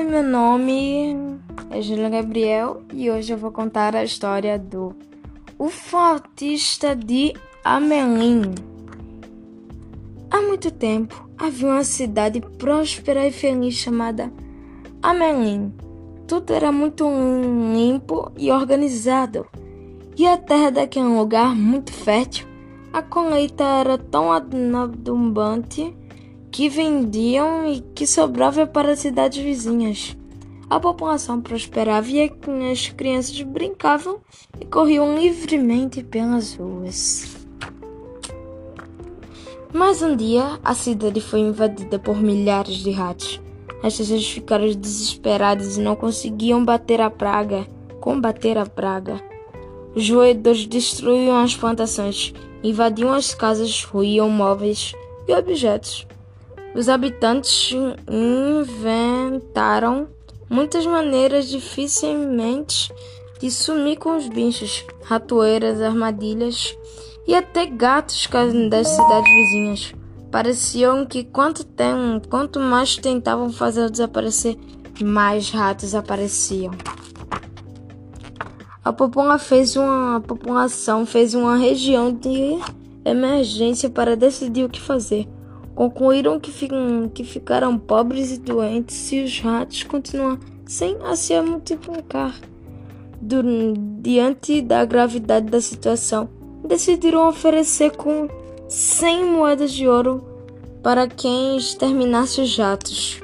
Oi, meu nome é Júlia Gabriel e hoje eu vou contar a história do O Flautista de Amelim. Há muito tempo havia uma cidade próspera e feliz chamada Amelim. Tudo era muito limpo e organizado. E a terra daquele lugar muito fértil, a colheita era tão abundante que vendiam e que sobrava para as cidades vizinhas. A população prosperava e as crianças brincavam e corriam livremente pelas ruas. Mas um dia a cidade foi invadida por milhares de ratos. As pessoas ficaram desesperadas e não conseguiam bater a praga, combater a praga. Os roedores destruíam as plantações, invadiam as casas, ruíam móveis e objetos. Os habitantes inventaram muitas maneiras dificilmente de sumir com os bichos, ratoeiras, armadilhas e até gatos das cidades vizinhas. Pareciam que quanto, tem, quanto mais tentavam fazer desaparecer, mais ratos apareciam. A população fez uma, a população fez uma região de emergência para decidir o que fazer. Concluíram que, que ficaram pobres e doentes se os ratos continuassem a se multiplicar. Diante da gravidade da situação, decidiram oferecer com 100 moedas de ouro para quem exterminasse os ratos.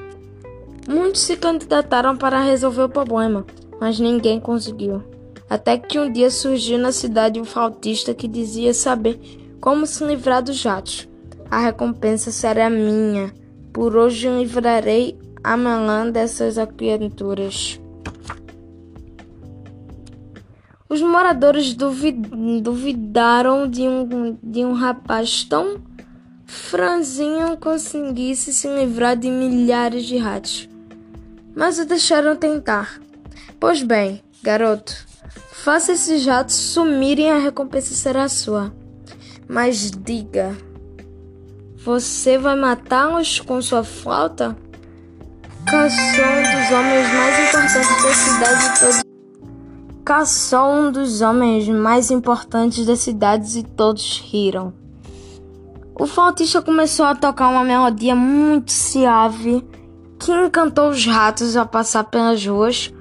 Muitos se candidataram para resolver o problema, mas ninguém conseguiu. Até que um dia surgiu na cidade um flautista que dizia saber como se livrar dos ratos. A recompensa será minha. Por hoje livrarei a Melã dessas criaturas. Os moradores duvidaram de um, de um rapaz tão franzinho conseguisse se livrar de milhares de ratos. Mas o deixaram tentar. Pois bem, garoto, faça esses ratos sumirem, a recompensa será sua. Mas diga, você vai matá-los com sua flauta? Caçou um dos homens mais importantes da cidade todos. Caçou um dos homens mais importantes da cidade e todos riram. O flautista começou a tocar uma melodia muito suave que encantou os ratos ao passar pelas ruas.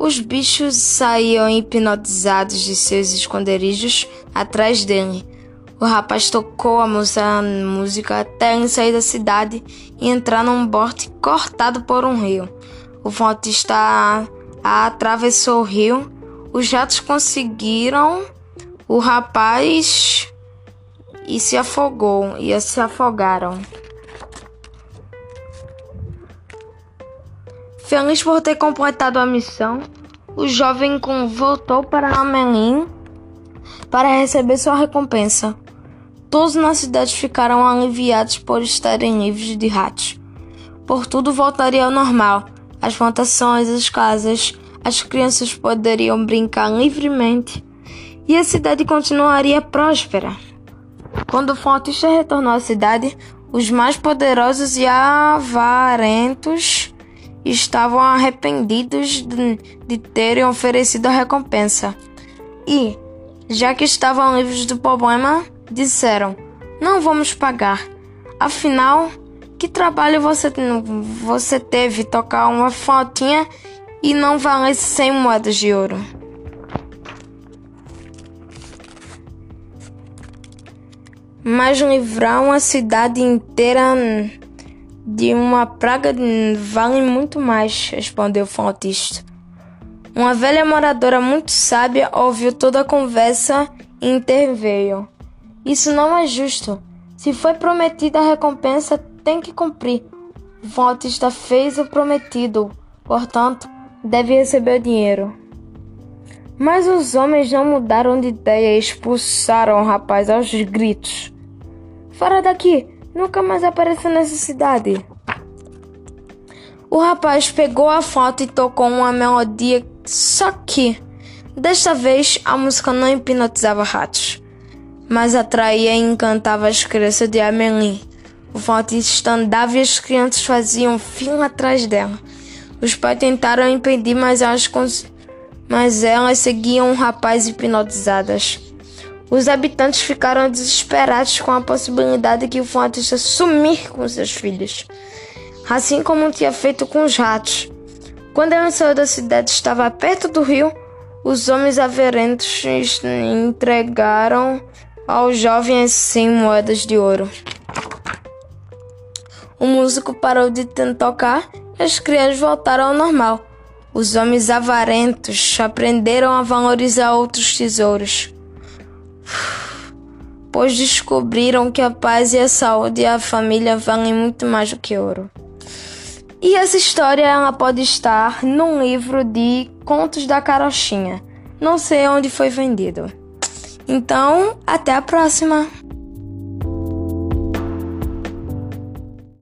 Os bichos saíam hipnotizados de seus esconderijos atrás dele o rapaz tocou a música até sair da cidade e entrar num bote cortado por um rio. O flautista atravessou o rio. Os jatos conseguiram o rapaz e se afogou e se afogaram. Feliz por ter completado a missão, o jovem voltou para Amelim para receber sua recompensa. Todos na cidade ficaram aliviados por estarem livres de ratos. Por tudo voltaria ao normal. As plantações, as casas, as crianças poderiam brincar livremente e a cidade continuaria próspera. Quando o flautista retornou à cidade, os mais poderosos e avarentos estavam arrependidos de, de terem oferecido a recompensa. E, já que estavam livres do problema, disseram: Não vamos pagar. Afinal, que trabalho você, você teve tocar uma flautinha e não valer 100 moedas de ouro? Mas livrar uma cidade inteira de uma praga vale muito mais, respondeu o flautista. Uma velha moradora muito sábia ouviu toda a conversa e interveio. Isso não é justo. Se foi prometida a recompensa, tem que cumprir. O fez o prometido, portanto, deve receber o dinheiro. Mas os homens não mudaram de ideia e expulsaram o rapaz aos gritos. Fora daqui! Nunca mais apareça nessa cidade. O rapaz pegou a flauta e tocou uma melodia, só que desta vez a música não hipnotizava ratos mas atraía e encantava as crianças de Amelie. O flautista andava e as crianças faziam fila atrás dela. Os pais tentaram impedir, mas elas, mas elas seguiam o rapaz hipnotizadas. Os habitantes ficaram desesperados com a possibilidade de que o fumatista sumir com seus filhos, assim como tinha feito com os ratos. Quando ele saiu da cidade estava perto do rio, os homens averentos entregaram ao jovem as 100 moedas de ouro. O músico parou de tocar e as crianças voltaram ao normal. Os homens avarentos aprenderam a valorizar outros tesouros, pois descobriram que a paz e a saúde e a família valem muito mais do que ouro. E essa história ela pode estar num livro de Contos da Carochinha. Não sei onde foi vendido. Então, até a próxima!